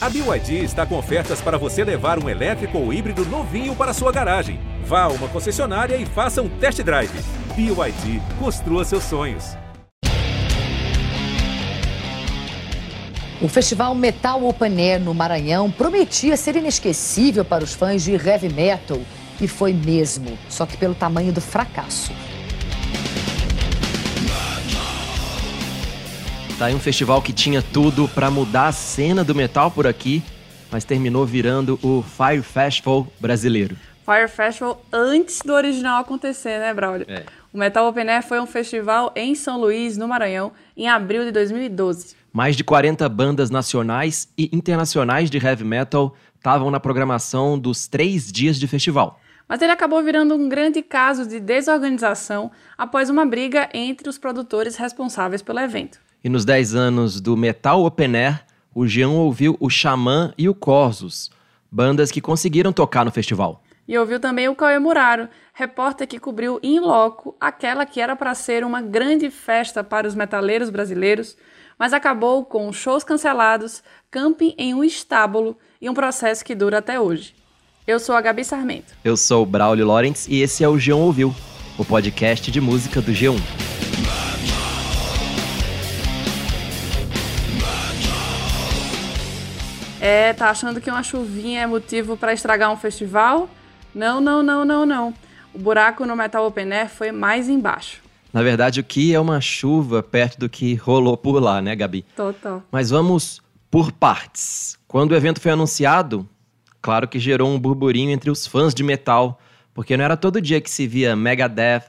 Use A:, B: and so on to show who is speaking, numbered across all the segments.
A: A BYD está com ofertas para você levar um elétrico ou híbrido novinho para sua garagem. Vá a uma concessionária e faça um test drive. BYD, construa seus sonhos.
B: O festival Metal Open Air no Maranhão prometia ser inesquecível para os fãs de heavy metal. E foi mesmo, só que pelo tamanho do fracasso.
C: Tá aí um festival que tinha tudo para mudar a cena do metal por aqui, mas terminou virando o Fire Festival brasileiro.
D: Fire Festival antes do original acontecer, né, Braulio?
C: É.
D: O Metal Open Air foi um festival em São Luís, no Maranhão, em abril de 2012.
C: Mais de 40 bandas nacionais e internacionais de heavy metal estavam na programação dos três dias de festival.
D: Mas ele acabou virando um grande caso de desorganização após uma briga entre os produtores responsáveis pelo evento.
C: E nos 10 anos do Metal Open Air, o Jean ouviu o Xamã e o Corsos, bandas que conseguiram tocar no festival.
D: E ouviu também o Cauê Muraro, repórter que cobriu in loco aquela que era para ser uma grande festa para os metaleiros brasileiros, mas acabou com shows cancelados, camping em um estábulo e um processo que dura até hoje. Eu sou a Gabi Sarmento.
C: Eu sou o Braulio Lawrence e esse é o G1 Ouviu, o podcast de música do G1.
D: É, tá achando que uma chuvinha é motivo para estragar um festival? Não, não, não, não, não. O buraco no Metal Open Air foi mais embaixo.
C: Na verdade, o que é uma chuva perto do que rolou por lá, né, Gabi?
D: Total.
C: Mas vamos por partes. Quando o evento foi anunciado, claro que gerou um burburinho entre os fãs de metal, porque não era todo dia que se via Megadeth,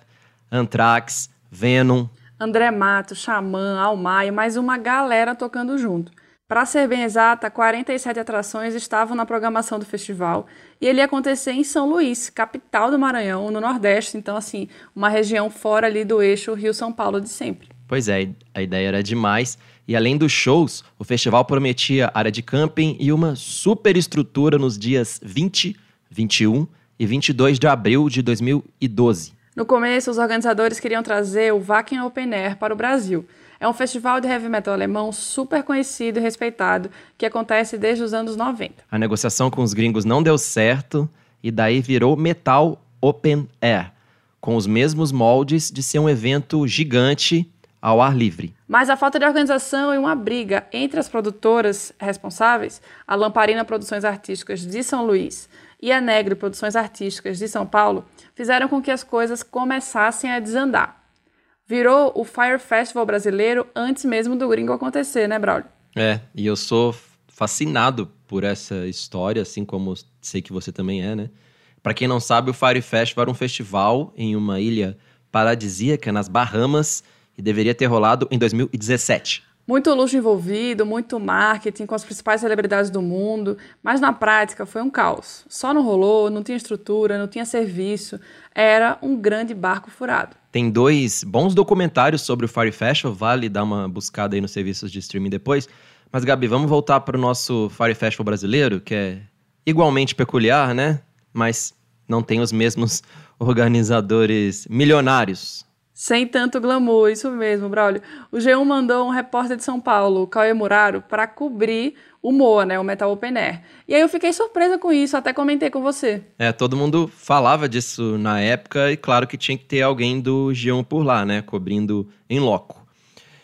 C: Anthrax, Venom.
D: André Mato, Xamã, Almar e mais uma galera tocando junto. Para ser bem exata, 47 atrações estavam na programação do festival e ele ia acontecer em São Luís, capital do Maranhão, no Nordeste, então assim, uma região fora ali do eixo Rio-São Paulo de sempre.
C: Pois é, a ideia era demais. E além dos shows, o festival prometia área de camping e uma super estrutura nos dias 20, 21 e 22 de abril de 2012.
D: No começo, os organizadores queriam trazer o Wacken Open Air para o Brasil. É um festival de heavy metal alemão super conhecido e respeitado que acontece desde os anos 90.
C: A negociação com os gringos não deu certo e daí virou Metal Open Air, com os mesmos moldes de ser um evento gigante ao ar livre.
D: Mas a falta de organização e uma briga entre as produtoras responsáveis, a Lamparina Produções Artísticas de São Luís e a Negre Produções Artísticas de São Paulo, fizeram com que as coisas começassem a desandar virou o Fire Festival brasileiro antes mesmo do gringo acontecer, né, Braulio?
C: É, e eu sou fascinado por essa história, assim como sei que você também é, né? Para quem não sabe, o Fire Festival era um festival em uma ilha paradisíaca nas Bahamas e deveria ter rolado em 2017.
D: Muito luxo envolvido, muito marketing com as principais celebridades do mundo, mas na prática foi um caos. Só não rolou, não tinha estrutura, não tinha serviço, era um grande barco furado.
C: Tem dois bons documentários sobre o Fire Festival, vale dar uma buscada aí nos serviços de streaming depois. Mas, Gabi, vamos voltar para o nosso Fire Festival brasileiro, que é igualmente peculiar, né? Mas não tem os mesmos organizadores milionários.
D: Sem tanto glamour, isso mesmo, Braulio. O G1 mandou um repórter de São Paulo, o Cauê Muraro, para cobrir o MOA, né, o Metal Open Air. E aí eu fiquei surpresa com isso, até comentei com você.
C: É, todo mundo falava disso na época e claro que tinha que ter alguém do G1 por lá, né, cobrindo em loco.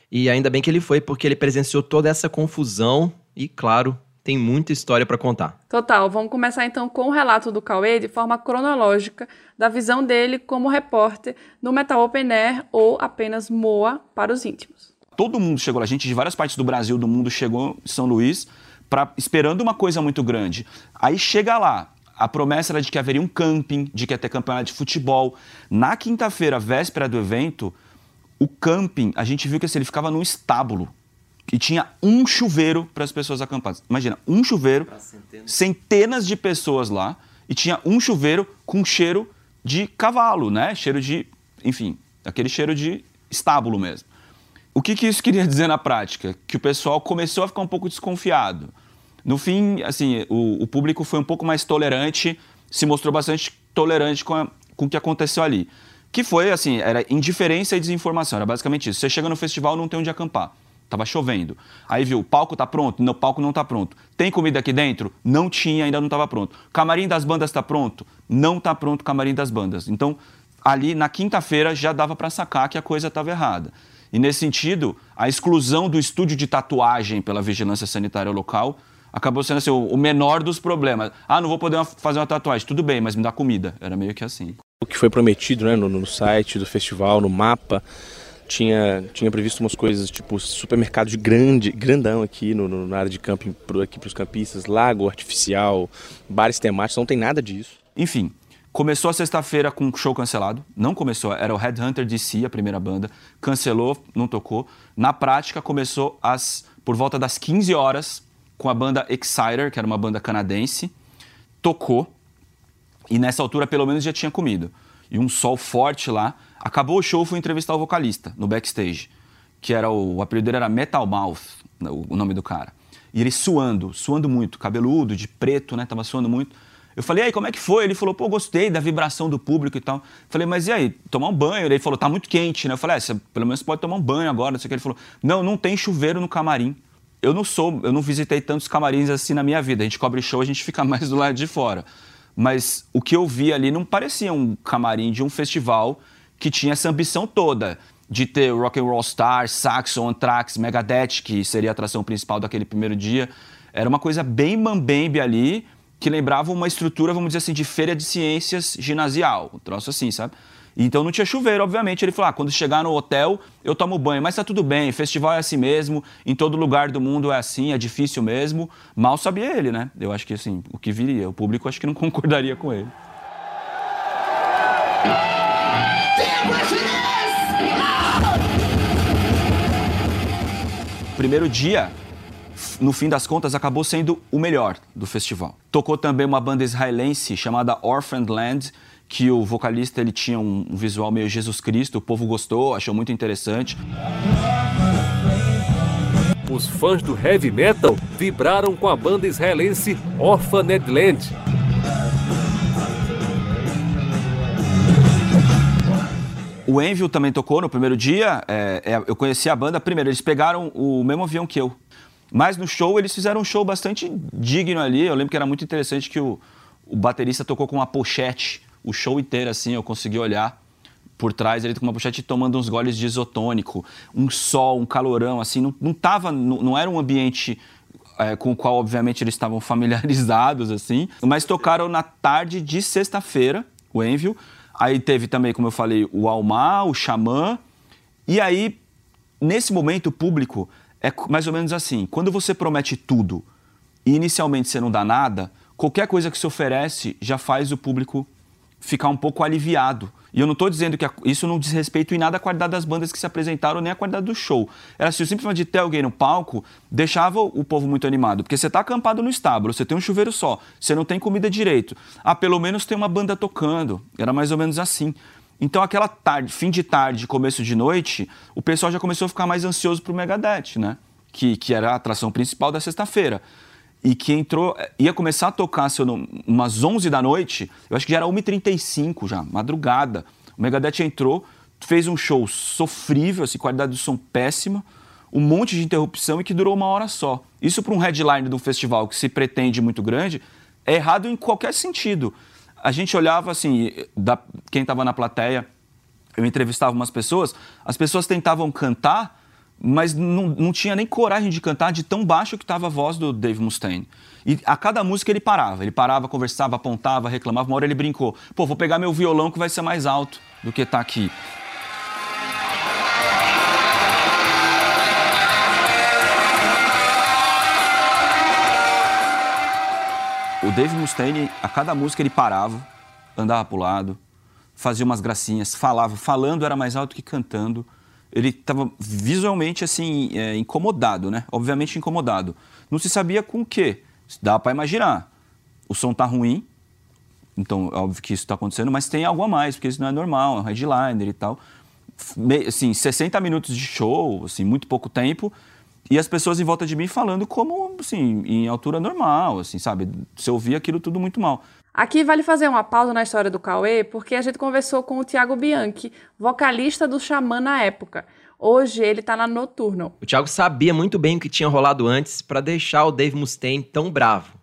C: E ainda bem que ele foi, porque ele presenciou toda essa confusão e, claro, tem muita história para contar.
D: Total. Vamos começar então com o relato do Cauê de forma cronológica da visão dele como repórter no Metal Open Air ou apenas Moa para os íntimos.
E: Todo mundo chegou lá, gente de várias partes do Brasil, do mundo chegou em São Luís pra, esperando uma coisa muito grande. Aí chega lá, a promessa era de que haveria um camping, de que ia ter campeonato de futebol. Na quinta-feira, véspera do evento, o camping, a gente viu que assim, ele ficava num estábulo e tinha um chuveiro para as pessoas acampadas. Imagina, um chuveiro, centenas. centenas de pessoas lá, e tinha um chuveiro com cheiro de cavalo, né? Cheiro de, enfim, aquele cheiro de estábulo mesmo. O que, que isso queria dizer na prática? Que o pessoal começou a ficar um pouco desconfiado. No fim, assim, o, o público foi um pouco mais tolerante, se mostrou bastante tolerante com, a, com o que aconteceu ali. Que foi, assim, era indiferença e desinformação, era basicamente isso. Você chega no festival não tem onde acampar. Tava chovendo. Aí viu, o palco tá pronto? Não, o palco não tá pronto. Tem comida aqui dentro? Não tinha, ainda não estava pronto. Camarim das bandas tá pronto? Não tá pronto o camarim das bandas. Então, ali na quinta-feira já dava para sacar que a coisa estava errada. E nesse sentido, a exclusão do estúdio de tatuagem pela vigilância sanitária local acabou sendo assim, o menor dos problemas. Ah, não vou poder fazer uma tatuagem. Tudo bem, mas me dá comida. Era meio que assim.
F: O que foi prometido né, no, no site do festival, no mapa, tinha, tinha previsto umas coisas tipo supermercado de grande, grandão aqui no, no na área de camping pro, aqui para os campistas, lago artificial, bares temáticos, não tem nada disso.
E: Enfim, começou a sexta-feira com show cancelado. Não começou, era o Headhunter DC, a primeira banda. Cancelou, não tocou. Na prática, começou às, por volta das 15 horas com a banda Exciter, que era uma banda canadense. Tocou. E nessa altura, pelo menos, já tinha comido. E um sol forte lá. Acabou o show, fui entrevistar o vocalista no backstage, que era o, o apelido dele era Metal Mouth, o, o nome do cara. E ele suando, suando muito, cabeludo, de preto, né? Tava suando muito. Eu falei, aí, como é que foi? Ele falou, pô, gostei da vibração do público e tal. Falei, mas e aí, tomar um banho? Ele falou, tá muito quente, né? Eu falei, é, pelo menos pode tomar um banho agora, não sei o que. Ele falou, não, não tem chuveiro no camarim. Eu não sou, eu não visitei tantos camarins assim na minha vida. A gente cobre show, a gente fica mais do lado de fora. Mas o que eu vi ali não parecia um camarim de um festival que tinha essa ambição toda de ter Rock and Roll Stars, Saxon, Anthrax, Megadeth, que seria a atração principal daquele primeiro dia. Era uma coisa bem mambembe ali, que lembrava uma estrutura, vamos dizer assim, de feira de ciências ginasial, um troço assim, sabe? Então não tinha chuveiro, obviamente. Ele falou: ah, quando chegar no hotel, eu tomo banho. Mas tá tudo bem, festival é assim mesmo, em todo lugar do mundo é assim, é difícil mesmo. Mal sabia ele, né? Eu acho que assim, o que viria, o público acho que não concordaria com ele. Primeiro dia, no fim das contas, acabou sendo o melhor do festival. Tocou também uma banda israelense chamada Orphaned Land, que o vocalista ele tinha um visual meio Jesus Cristo, o povo gostou, achou muito interessante.
A: Os fãs do heavy metal vibraram com a banda israelense Orphaned Land.
E: O Envil também tocou no primeiro dia. É, é, eu conheci a banda. Primeiro, eles pegaram o mesmo avião que eu. Mas no show, eles fizeram um show bastante digno ali. Eu lembro que era muito interessante que o, o baterista tocou com uma pochete o show inteiro, assim. Eu consegui olhar por trás, ele com uma pochete tomando uns goles de isotônico. Um sol, um calorão, assim. Não, não, tava, não, não era um ambiente é, com o qual, obviamente, eles estavam familiarizados, assim. Mas tocaram na tarde de sexta-feira, o Envil Aí teve também, como eu falei, o Almar, o Xamã. E aí, nesse momento, o público é mais ou menos assim: quando você promete tudo e inicialmente você não dá nada, qualquer coisa que se oferece já faz o público ficar um pouco aliviado. E eu não estou dizendo que isso não diz respeito em nada à qualidade das bandas que se apresentaram, nem à qualidade do show. Era assim, o simplesmente de ter alguém no palco deixava o povo muito animado. Porque você está acampado no estábulo, você tem um chuveiro só, você não tem comida direito. Ah, pelo menos tem uma banda tocando. Era mais ou menos assim. Então, aquela tarde, fim de tarde, começo de noite, o pessoal já começou a ficar mais ansioso para o Megadeth, né? Que, que era a atração principal da sexta-feira e que entrou, ia começar a tocar, se eu não, umas 11 da noite, eu acho que já era 1h35 já, madrugada. O Megadeth entrou, fez um show sofrível, assim, qualidade do som péssima, um monte de interrupção e que durou uma hora só. Isso para um headline de um festival que se pretende muito grande, é errado em qualquer sentido. A gente olhava assim, da, quem estava na plateia, eu entrevistava umas pessoas, as pessoas tentavam cantar mas não, não tinha nem coragem de cantar de tão baixo que estava a voz do Dave Mustaine. E a cada música ele parava. Ele parava, conversava, apontava, reclamava. Uma hora ele brincou: pô, vou pegar meu violão que vai ser mais alto do que está aqui. O Dave Mustaine, a cada música ele parava, andava para o lado, fazia umas gracinhas, falava. Falando era mais alto que cantando ele estava visualmente assim é, incomodado, né? Obviamente incomodado. Não se sabia com o quê. Dá para imaginar. O som tá ruim, então óbvio que isso está acontecendo, mas tem algo a mais, porque isso não é normal, é um headliner e tal. Assim, 60 minutos de show, assim, muito pouco tempo, e as pessoas em volta de mim falando como, assim, em altura normal, assim, sabe? Você ouvia aquilo tudo muito mal.
D: Aqui vale fazer uma pausa na história do Cauê, porque a gente conversou com o Tiago Bianchi, vocalista do Xamã na época. Hoje ele tá na Nocturnal.
C: O Thiago sabia muito bem o que tinha rolado antes para deixar o Dave Mustaine tão bravo.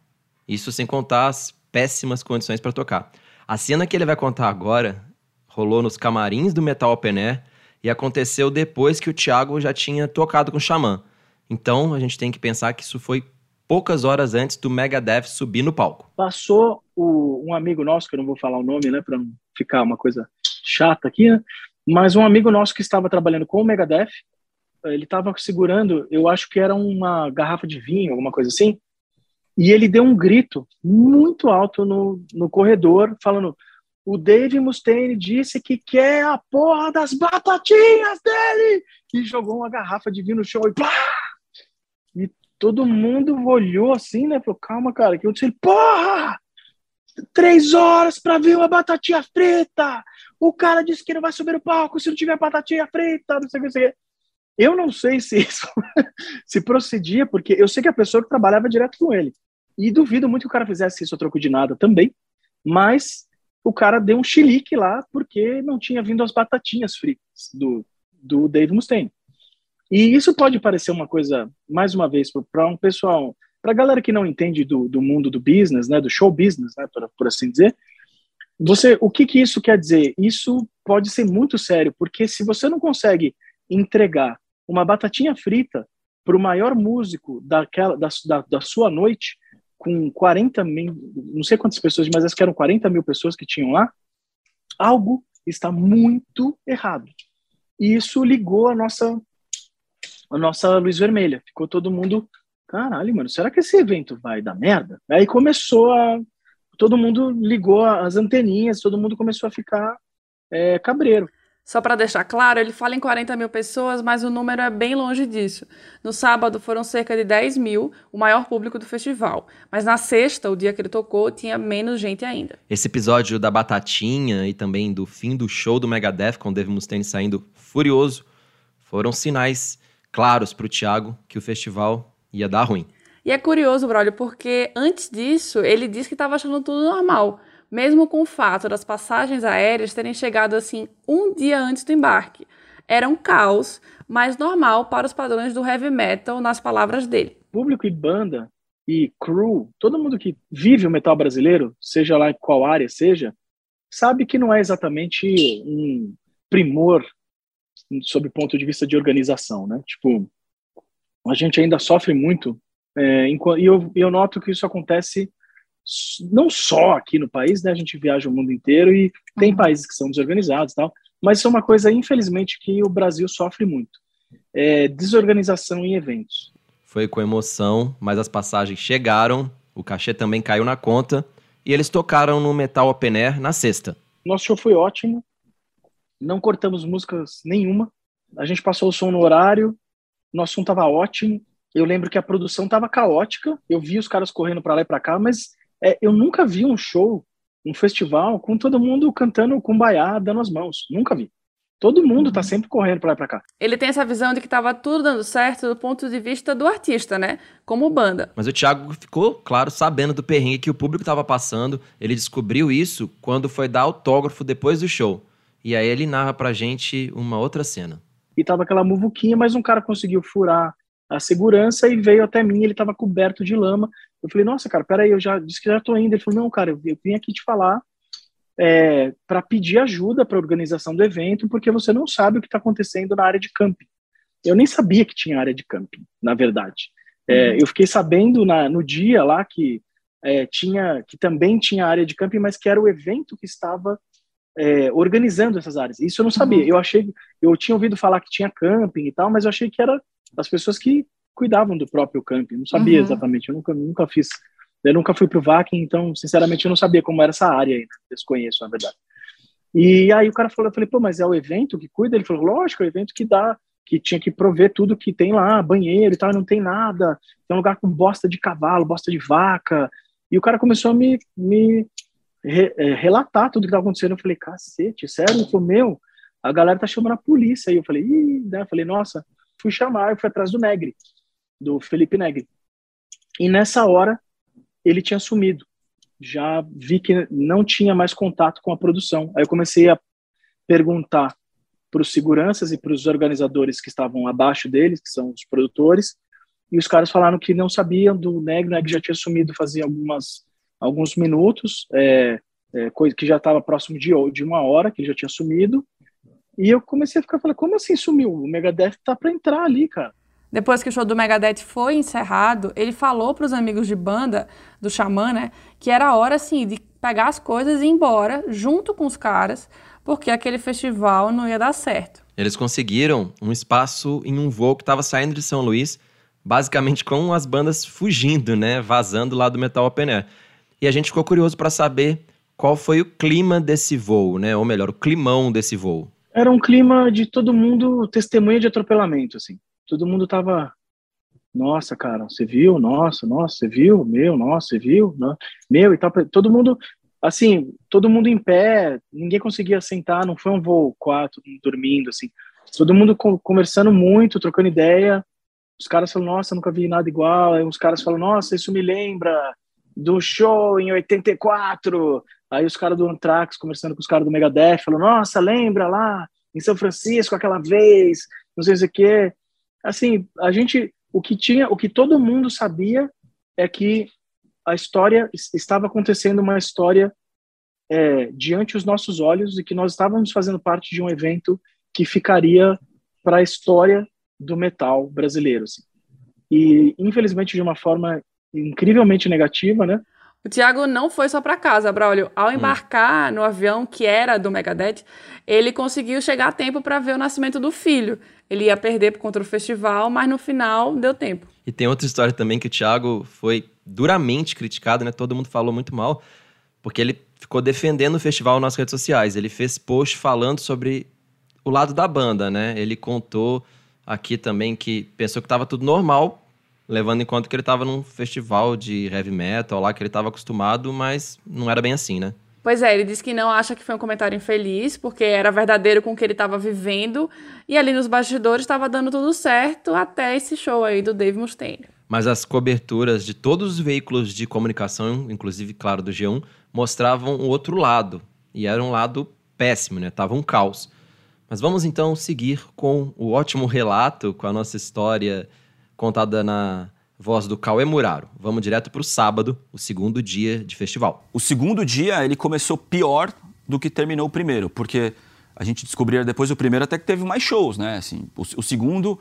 C: Isso sem contar as péssimas condições para tocar. A cena que ele vai contar agora rolou nos camarins do Metal Open Air e aconteceu depois que o Thiago já tinha tocado com o Xamã. Então a gente tem que pensar que isso foi poucas horas antes do Megadeth subir no palco.
G: Passou o, um amigo nosso, que eu não vou falar o nome, né, para não ficar uma coisa chata aqui, né? Mas um amigo nosso que estava trabalhando com o Megadeth, ele estava segurando, eu acho que era uma garrafa de vinho, alguma coisa assim, e ele deu um grito muito alto no, no corredor, falando: o Dave Mustaine disse que quer a porra das batatinhas dele! E jogou uma garrafa de vinho no chão e plá! E todo mundo olhou assim, né? Falou: calma, cara, que eu disse: porra! Três horas para ver uma batatinha frita! O cara disse que não vai subir no palco se não tiver batatinha frita, não sei o que, não sei o que. Eu não sei se isso se procedia, porque eu sei que a pessoa que trabalhava direto com ele. E duvido muito que o cara fizesse isso a troco de nada também. Mas o cara deu um chilique lá porque não tinha vindo as batatinhas fritas do, do Dave Mustaine. E isso pode parecer uma coisa, mais uma vez, para um pessoal, para a galera que não entende do, do mundo do business, né, do show business, né, por, por assim dizer, você, o que, que isso quer dizer? Isso pode ser muito sério, porque se você não consegue entregar uma batatinha frita para o maior músico daquela, da, da, da, sua noite, com 40 mil, não sei quantas pessoas, mas acho que eram 40 mil pessoas que tinham lá, algo está muito errado. E isso ligou a nossa, a nossa luz vermelha. Ficou todo mundo, caralho, mano, será que esse evento vai dar merda? Aí começou a todo mundo ligou as anteninhas, todo mundo começou a ficar é, cabreiro.
D: Só para deixar claro, ele fala em 40 mil pessoas, mas o número é bem longe disso. No sábado foram cerca de 10 mil, o maior público do festival. Mas na sexta, o dia que ele tocou, tinha menos gente ainda.
C: Esse episódio da Batatinha e também do fim do show do Megadeth, com o Dave Mustaine saindo furioso, foram sinais claros para o Thiago que o festival ia dar ruim.
D: E é curioso, brother, porque antes disso ele disse que estava achando tudo normal, mesmo com o fato das passagens aéreas terem chegado assim um dia antes do embarque. Era um caos, mas normal para os padrões do heavy metal, nas palavras dele.
G: Público e banda e crew, todo mundo que vive o metal brasileiro, seja lá em qual área seja, sabe que não é exatamente um primor sob o ponto de vista de organização, né? Tipo, a gente ainda sofre muito é, e eu, eu noto que isso acontece não só aqui no país, né? A gente viaja o mundo inteiro e tem uhum. países que são desorganizados, tal. Mas isso é uma coisa, infelizmente, que o Brasil sofre muito: é desorganização em eventos.
C: Foi com emoção, mas as passagens chegaram, o cachê também caiu na conta e eles tocaram no Metal Open Air na sexta.
G: Nosso show foi ótimo, não cortamos músicas nenhuma. A gente passou o som no horário, nosso som estava ótimo. Eu lembro que a produção estava caótica, eu vi os caras correndo para lá e para cá, mas é, eu nunca vi um show, um festival, com todo mundo cantando com baiá, dando as mãos. Nunca vi. Todo mundo tá uhum. sempre correndo para lá e pra cá.
D: Ele tem essa visão de que tava tudo dando certo do ponto de vista do artista, né? Como banda.
C: Mas o Thiago ficou, claro, sabendo do perrengue que o público tava passando. Ele descobriu isso quando foi dar autógrafo depois do show. E aí ele narra pra gente uma outra cena.
G: E tava aquela muvuquinha, mas um cara conseguiu furar a segurança e veio até mim, ele estava coberto de lama. Eu falei, nossa, cara, peraí, eu já disse que já tô indo. Ele falou, não, cara, eu, vim aqui te falar é, para pedir ajuda para a organização do evento, porque você não sabe o que está acontecendo na área de camping. Eu nem sabia que tinha área de camping, na verdade. É, uhum. Eu fiquei sabendo na, no dia lá que é, tinha, que também tinha área de camping, mas que era o evento que estava é, organizando essas áreas. Isso eu não sabia. Uhum. Eu achei, eu tinha ouvido falar que tinha camping e tal, mas eu achei que era as pessoas que cuidavam do próprio camping. Não sabia uhum. exatamente, eu nunca, nunca fiz. Eu nunca fui pro VAC, então, sinceramente, eu não sabia como era essa área né? desconheço, na verdade. E aí o cara falou, eu falei, pô, mas é o evento que cuida? Ele falou, lógico, é o evento que dá, que tinha que prover tudo que tem lá, banheiro e tal, não tem nada, tem um lugar com bosta de cavalo, bosta de vaca. E o cara começou a me, me re, é, relatar tudo que estava acontecendo. Eu falei, cacete, sério? Falou, meu, a galera tá chamando a polícia. Aí eu falei, ih, né? Eu falei, nossa, fui chamar, eu fui atrás do Negri, do Felipe Negri. E nessa hora, ele tinha sumido. Já vi que não tinha mais contato com a produção. Aí eu comecei a perguntar para os seguranças e para os organizadores que estavam abaixo deles, que são os produtores, e os caras falaram que não sabiam do Neg, o Neg já tinha sumido fazia algumas, alguns minutos, é, é, coisa que já estava próximo de, de uma hora, que ele já tinha sumido, e eu comecei a ficar falando, como assim sumiu? O Megadeth tá para entrar ali, cara.
D: Depois que o show do Megadeth foi encerrado, ele falou para os amigos de banda do Xamã, né, que era hora assim de pegar as coisas e ir embora junto com os caras, porque aquele festival não ia dar certo.
C: Eles conseguiram um espaço em um voo que estava saindo de São Luís, basicamente com as bandas fugindo, né, vazando lá do Metal Open Air. E a gente ficou curioso para saber qual foi o clima desse voo, né, ou melhor, o climão desse voo.
G: Era um clima de todo mundo testemunha de atropelamento, assim todo mundo tava, nossa, cara, você viu? Nossa, nossa, você viu? Meu, nossa, você viu? Meu, e tal. Todo mundo, assim, todo mundo em pé, ninguém conseguia sentar, não foi um voo quatro, dormindo, assim. Todo mundo conversando muito, trocando ideia. Os caras falam, nossa, nunca vi nada igual. Aí os caras falam, nossa, isso me lembra do show em 84. Aí os caras do Anthrax conversando com os caras do Megadeth, falam, nossa, lembra lá em São Francisco aquela vez, não sei o que assim, a gente, o que tinha, o que todo mundo sabia é que a história estava acontecendo uma história é, diante os nossos olhos e que nós estávamos fazendo parte de um evento que ficaria para a história do metal brasileiro. Assim. E infelizmente de uma forma incrivelmente negativa, né?
D: O Thiago não foi só para casa, Braulio. Ao hum. embarcar hum. no avião que era do Megadeth, ele conseguiu chegar a tempo para ver o nascimento do filho. Ele ia perder contra o festival, mas no final deu tempo.
C: E tem outra história também que o Thiago foi duramente criticado, né? Todo mundo falou muito mal, porque ele ficou defendendo o festival nas redes sociais. Ele fez post falando sobre o lado da banda, né? Ele contou aqui também que pensou que estava tudo normal levando em conta que ele estava num festival de heavy metal lá que ele estava acostumado, mas não era bem assim, né?
D: Pois é, ele disse que não acha que foi um comentário infeliz, porque era verdadeiro com o que ele estava vivendo, e ali nos bastidores estava dando tudo certo até esse show aí do Dave Mustaine.
C: Mas as coberturas de todos os veículos de comunicação, inclusive, claro, do G1, mostravam o outro lado, e era um lado péssimo, né? Tava um caos. Mas vamos então seguir com o ótimo relato, com a nossa história contada na voz do Cauê Muraro. Vamos direto para o sábado, o segundo dia de festival.
E: O segundo dia ele começou pior do que terminou o primeiro, porque a gente descobriu depois do primeiro até que teve mais shows, né? Assim, o, o segundo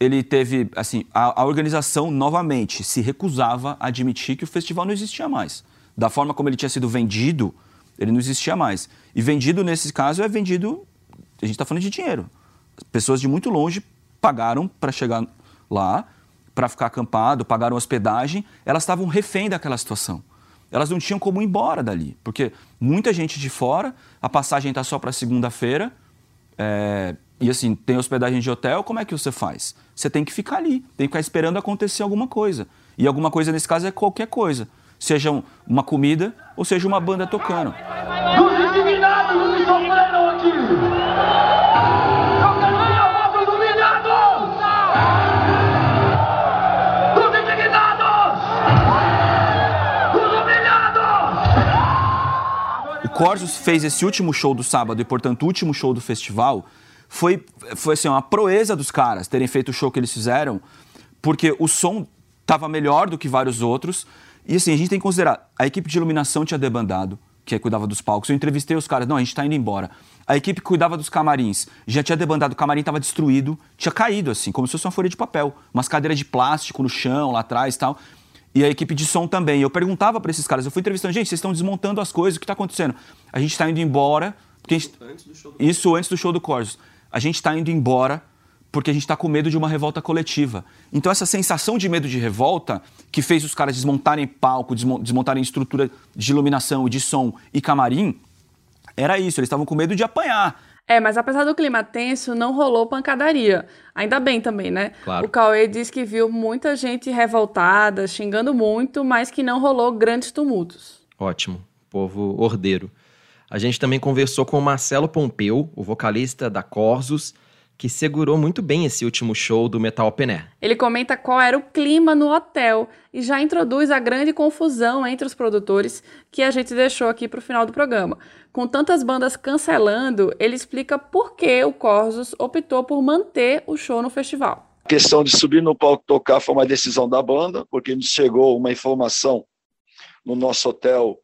E: ele teve, assim, a, a, organização novamente se recusava a admitir que o festival não existia mais. Da forma como ele tinha sido vendido, ele não existia mais. E vendido nesse caso é vendido, a gente está falando de dinheiro. Pessoas de muito longe pagaram para chegar lá para ficar acampado, pagaram hospedagem, elas estavam refém daquela situação. Elas não tinham como ir embora dali, porque muita gente de fora, a passagem está só para segunda-feira, é, e assim, tem hospedagem de hotel, como é que você faz? Você tem que ficar ali, tem que ficar esperando acontecer alguma coisa. E alguma coisa nesse caso é qualquer coisa. Seja uma comida ou seja uma banda tocando. Corsos fez esse último show do sábado e, portanto, o último show do festival, foi, foi assim, uma proeza dos caras terem feito o show que eles fizeram, porque o som estava melhor do que vários outros. E assim, a gente tem que considerar, a equipe de iluminação tinha debandado, que cuidava dos palcos. Eu entrevistei os caras, não, a gente está indo embora. A equipe que cuidava dos camarins já tinha debandado, o camarim estava destruído, tinha caído assim, como se fosse uma folha de papel. Umas cadeiras de plástico no chão, lá atrás e tal e a equipe de som também. Eu perguntava para esses caras, eu fui entrevistando, gente, vocês estão desmontando as coisas, o que está acontecendo? A gente está indo embora. Porque gente... antes Isso antes do show do Corsos. A gente está indo embora porque a gente está com medo de uma revolta coletiva. Então, essa sensação de medo de revolta, que fez os caras desmontarem palco, desmontarem estrutura de iluminação, de som e camarim, era isso, eles estavam com medo de apanhar.
D: É, mas apesar do clima tenso, não rolou pancadaria. Ainda bem também, né?
C: Claro.
D: O Cauê diz que viu muita gente revoltada, xingando muito, mas que não rolou grandes tumultos.
C: Ótimo. Povo ordeiro. A gente também conversou com o Marcelo Pompeu, o vocalista da Corsos, que segurou muito bem esse último show do Metal Open Air.
D: Ele comenta qual era o clima no hotel e já introduz a grande confusão entre os produtores que a gente deixou aqui para o final do programa. Com tantas bandas cancelando, ele explica por que o Corsos optou por manter o show no festival.
H: A questão de subir no palco tocar foi uma decisão da banda, porque nos chegou uma informação no nosso hotel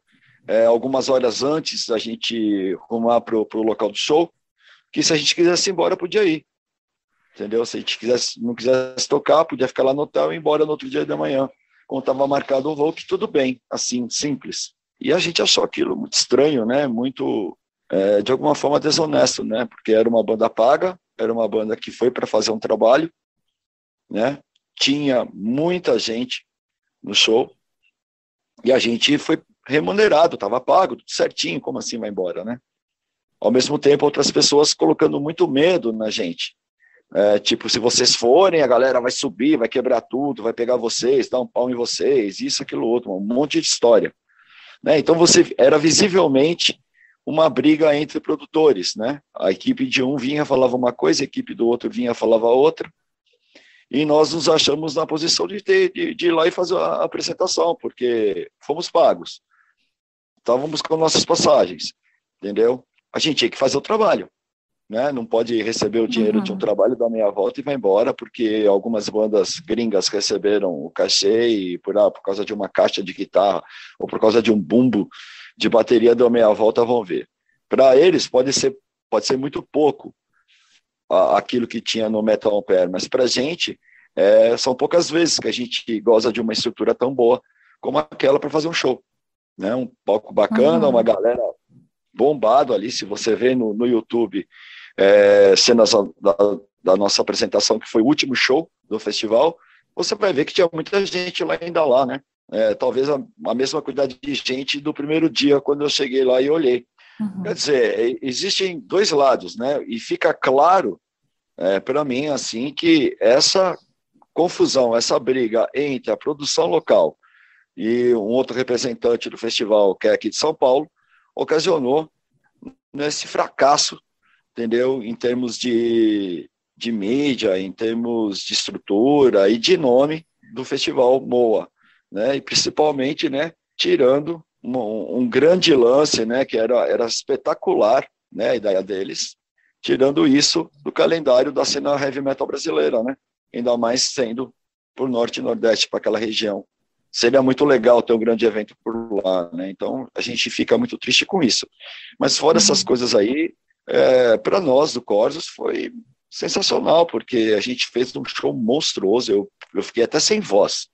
H: é, algumas horas antes da gente rumar para o local do show, que se a gente quisesse ir embora, podia ir. Entendeu? Se a gente quisesse, não quisesse tocar, podia ficar lá no hotel e ir embora no outro dia da manhã. Quando estava marcado o voo, que tudo bem, assim, simples. E a gente achou aquilo muito estranho, né? Muito, é, de alguma forma, desonesto, né? Porque era uma banda paga, era uma banda que foi para fazer um trabalho, né? Tinha muita gente no show e a gente foi remunerado, estava pago, tudo certinho, como assim vai embora, né? Ao mesmo tempo, outras pessoas colocando muito medo na gente. É, tipo, se vocês forem, a galera vai subir, vai quebrar tudo, vai pegar vocês, dar um pau em vocês, isso, aquilo, outro, um monte de história. Né? Então, você era visivelmente uma briga entre produtores, né? A equipe de um vinha falava uma coisa, a equipe do outro vinha falava outra, e nós nos achamos na posição de, ter, de, de ir lá e fazer a apresentação, porque fomos pagos, estávamos com nossas passagens, entendeu? A gente tinha que fazer o trabalho, né? Não pode receber o dinheiro uhum. de um uhum. trabalho da meia volta e vai embora, porque algumas bandas gringas receberam o cachê e por, ah, por causa de uma caixa de guitarra ou por causa de um bumbo de bateria da meia volta vão ver. Para eles pode ser pode ser muito pouco, aquilo que tinha no Metal Ampere, mas para a gente é, são poucas vezes que a gente goza de uma estrutura tão boa como aquela para fazer um show. Né? Um palco bacana, uhum. uma galera bombado ali, se você vê no, no YouTube é, cenas da, da, nossa apresentação, que foi o último show do festival, você vai ver que tinha muita gente lá ainda lá, né? É, talvez a, a mesma quantidade de gente do primeiro dia, quando eu cheguei lá e olhei. Uhum. Quer dizer, existem dois lados, né? E fica claro é, para mim assim que essa confusão, essa briga entre a produção local e um outro representante do festival, que é aqui de São Paulo, ocasionou nesse fracasso, entendeu? Em termos de, de mídia, em termos de estrutura e de nome do festival Moa, né? E principalmente, né? Tirando um, um, grande lance, né, que era, era espetacular, né, a ideia deles, tirando isso do calendário da cena heavy metal brasileira, né, ainda mais sendo por norte e nordeste, para aquela região. Seria muito legal ter um grande evento por lá, né, então a gente fica muito triste com isso. Mas fora uhum. essas coisas aí, é, para nós do Corsos foi sensacional, porque a gente fez um show monstruoso, eu, eu fiquei até sem voz,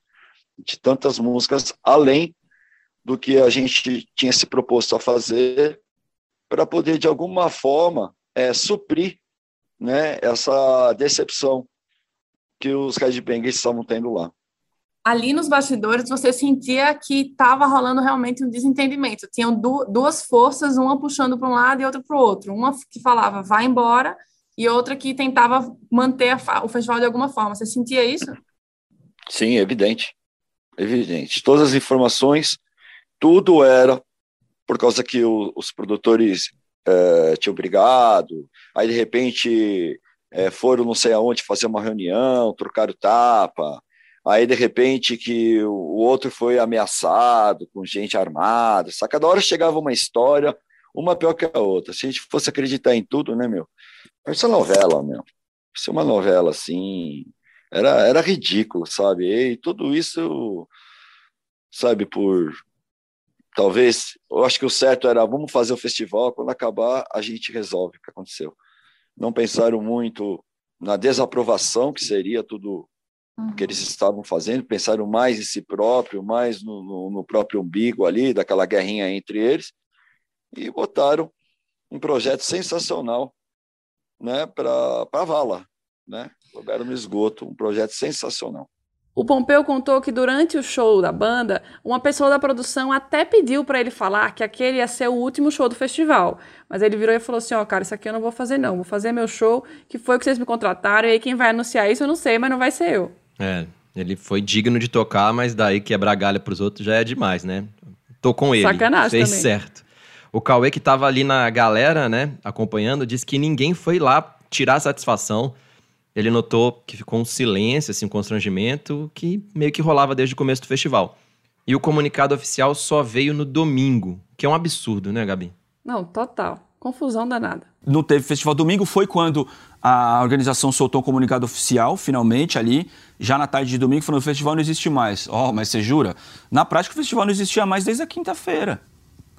H: de tantas músicas, além do que a gente tinha se proposto a fazer para poder, de alguma forma, é, suprir né, essa decepção que os headbangers estavam tendo lá.
D: Ali nos bastidores, você sentia que estava rolando realmente um desentendimento. Tinham du duas forças, uma puxando para um lado e outra para o outro. Uma que falava, vai embora, e outra que tentava manter o festival de alguma forma. Você sentia isso?
H: Sim, evidente. Evidente. Todas as informações tudo era por causa que o, os produtores é, tinham brigado, aí de repente é, foram não sei aonde fazer uma reunião, trocaram tapa, aí de repente que o, outro foi ameaçado com gente armada, sabe? cada hora chegava uma história, uma pior que a outra. Se a gente fosse acreditar em tudo, né, meu? Isso é novela, meu. Isso é uma novela, assim, era, era ridículo, sabe? E tudo isso, sabe, por talvez, eu acho que o certo era vamos fazer o festival, quando acabar a gente resolve o que aconteceu. Não pensaram muito na desaprovação que seria tudo. Que eles estavam fazendo, pensaram mais em si próprio, mais no, no, no próprio umbigo ali, daquela guerrinha entre eles, e botaram um projeto sensacional né, para a vala, né? Jogaram no esgoto, um projeto sensacional.
D: O Pompeu contou que durante o show da banda, uma pessoa da produção até pediu para ele falar que aquele ia ser o último show do festival. Mas ele virou e falou assim: Ó, oh, cara, isso aqui eu não vou fazer, não. Vou fazer meu show, que foi o que vocês me contrataram, e aí quem vai anunciar isso eu não sei, mas não vai ser eu.
C: É, ele foi digno de tocar, mas daí quebrar galha pros outros já é demais, né? Tô com ele. Sacanagem. Fez também. certo. O Cauê, que tava ali na galera, né, acompanhando, disse que ninguém foi lá tirar satisfação, ele notou que ficou um silêncio, assim, um constrangimento que meio que rolava desde o começo do festival. E o comunicado oficial só veio no domingo, que é um absurdo, né, Gabi?
D: Não, total. Confusão danada.
E: Não teve festival domingo, foi quando a organização soltou um comunicado oficial, finalmente, ali, já na tarde de domingo, falando: o festival não existe mais. Oh, mas você jura? Na prática, o festival não existia mais desde a quinta-feira.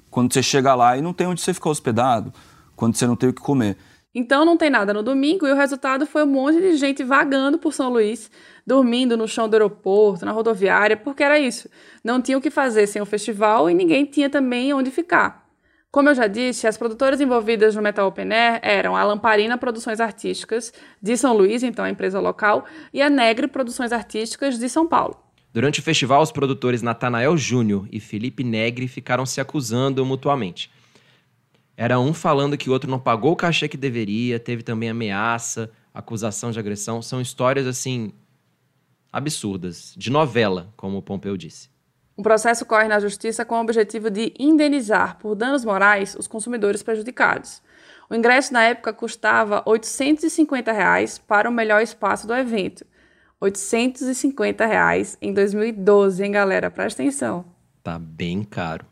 E: Quando você chega lá e não tem onde você ficar hospedado, quando você não tem o que comer.
D: Então não tem nada no domingo e o resultado foi um monte de gente vagando por São Luís, dormindo no chão do aeroporto, na rodoviária, porque era isso. Não tinha o que fazer sem o festival e ninguém tinha também onde ficar. Como eu já disse, as produtoras envolvidas no Metal Open Air eram a Lamparina Produções Artísticas, de São Luís, então a empresa local, e a Negre Produções Artísticas, de São Paulo.
C: Durante o festival, os produtores Natanael Júnior e Felipe Negre ficaram se acusando mutuamente. Era um falando que o outro não pagou o cachê que deveria, teve também ameaça, acusação de agressão. São histórias, assim, absurdas, de novela, como o Pompeu disse.
D: O processo corre na justiça com o objetivo de indenizar por danos morais os consumidores prejudicados. O ingresso na época custava 850 reais para o melhor espaço do evento. 850 reais em 2012, hein, galera? Presta atenção.
C: Tá bem caro.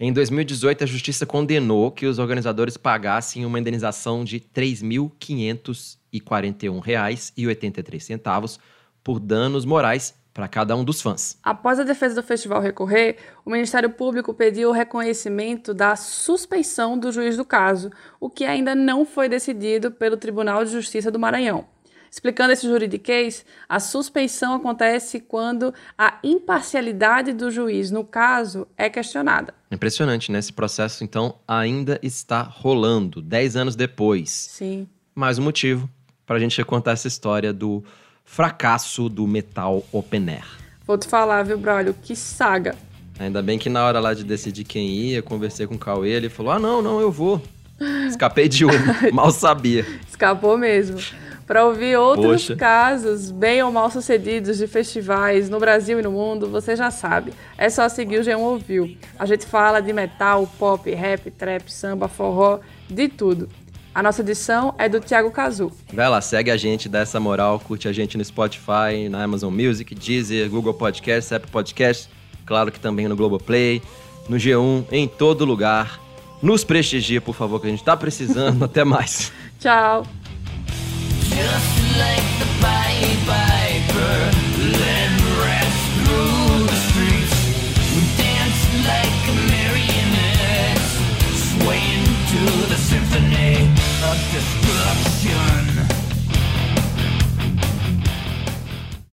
C: Em 2018, a justiça condenou que os organizadores pagassem uma indenização de R$ 3.541,83 por danos morais para cada um dos fãs.
D: Após a defesa do festival recorrer, o Ministério Público pediu o reconhecimento da suspeição do juiz do caso, o que ainda não foi decidido pelo Tribunal de Justiça do Maranhão. Explicando esse juridiquês, a suspeição acontece quando a imparcialidade do juiz no caso é questionada.
C: Impressionante, né? Esse processo, então, ainda está rolando, dez anos depois.
D: Sim.
C: Mais um motivo para a gente contar essa história do fracasso do Metal Open Air.
D: Vou te falar, viu, Braulio? Que saga.
C: Ainda bem que na hora lá de decidir quem ia, conversei com o Cauê, ele falou: ah, não, não, eu vou. Escapei de um, mal sabia.
D: Escapou mesmo. Para ouvir outros Poxa. casos bem ou mal sucedidos de festivais no Brasil e no mundo, você já sabe. É só seguir o G1 Ouviu. A gente fala de metal, pop, rap, trap, samba, forró, de tudo. A nossa edição é do Thiago Cazu.
C: Vai lá, segue a gente, dá essa moral, curte a gente no Spotify, na Amazon Music, Deezer, Google Podcasts, Apple Podcasts, claro que também no Globoplay, no G1, em todo lugar. Nos prestigia, por favor, que a gente tá precisando. Até mais.
D: Tchau.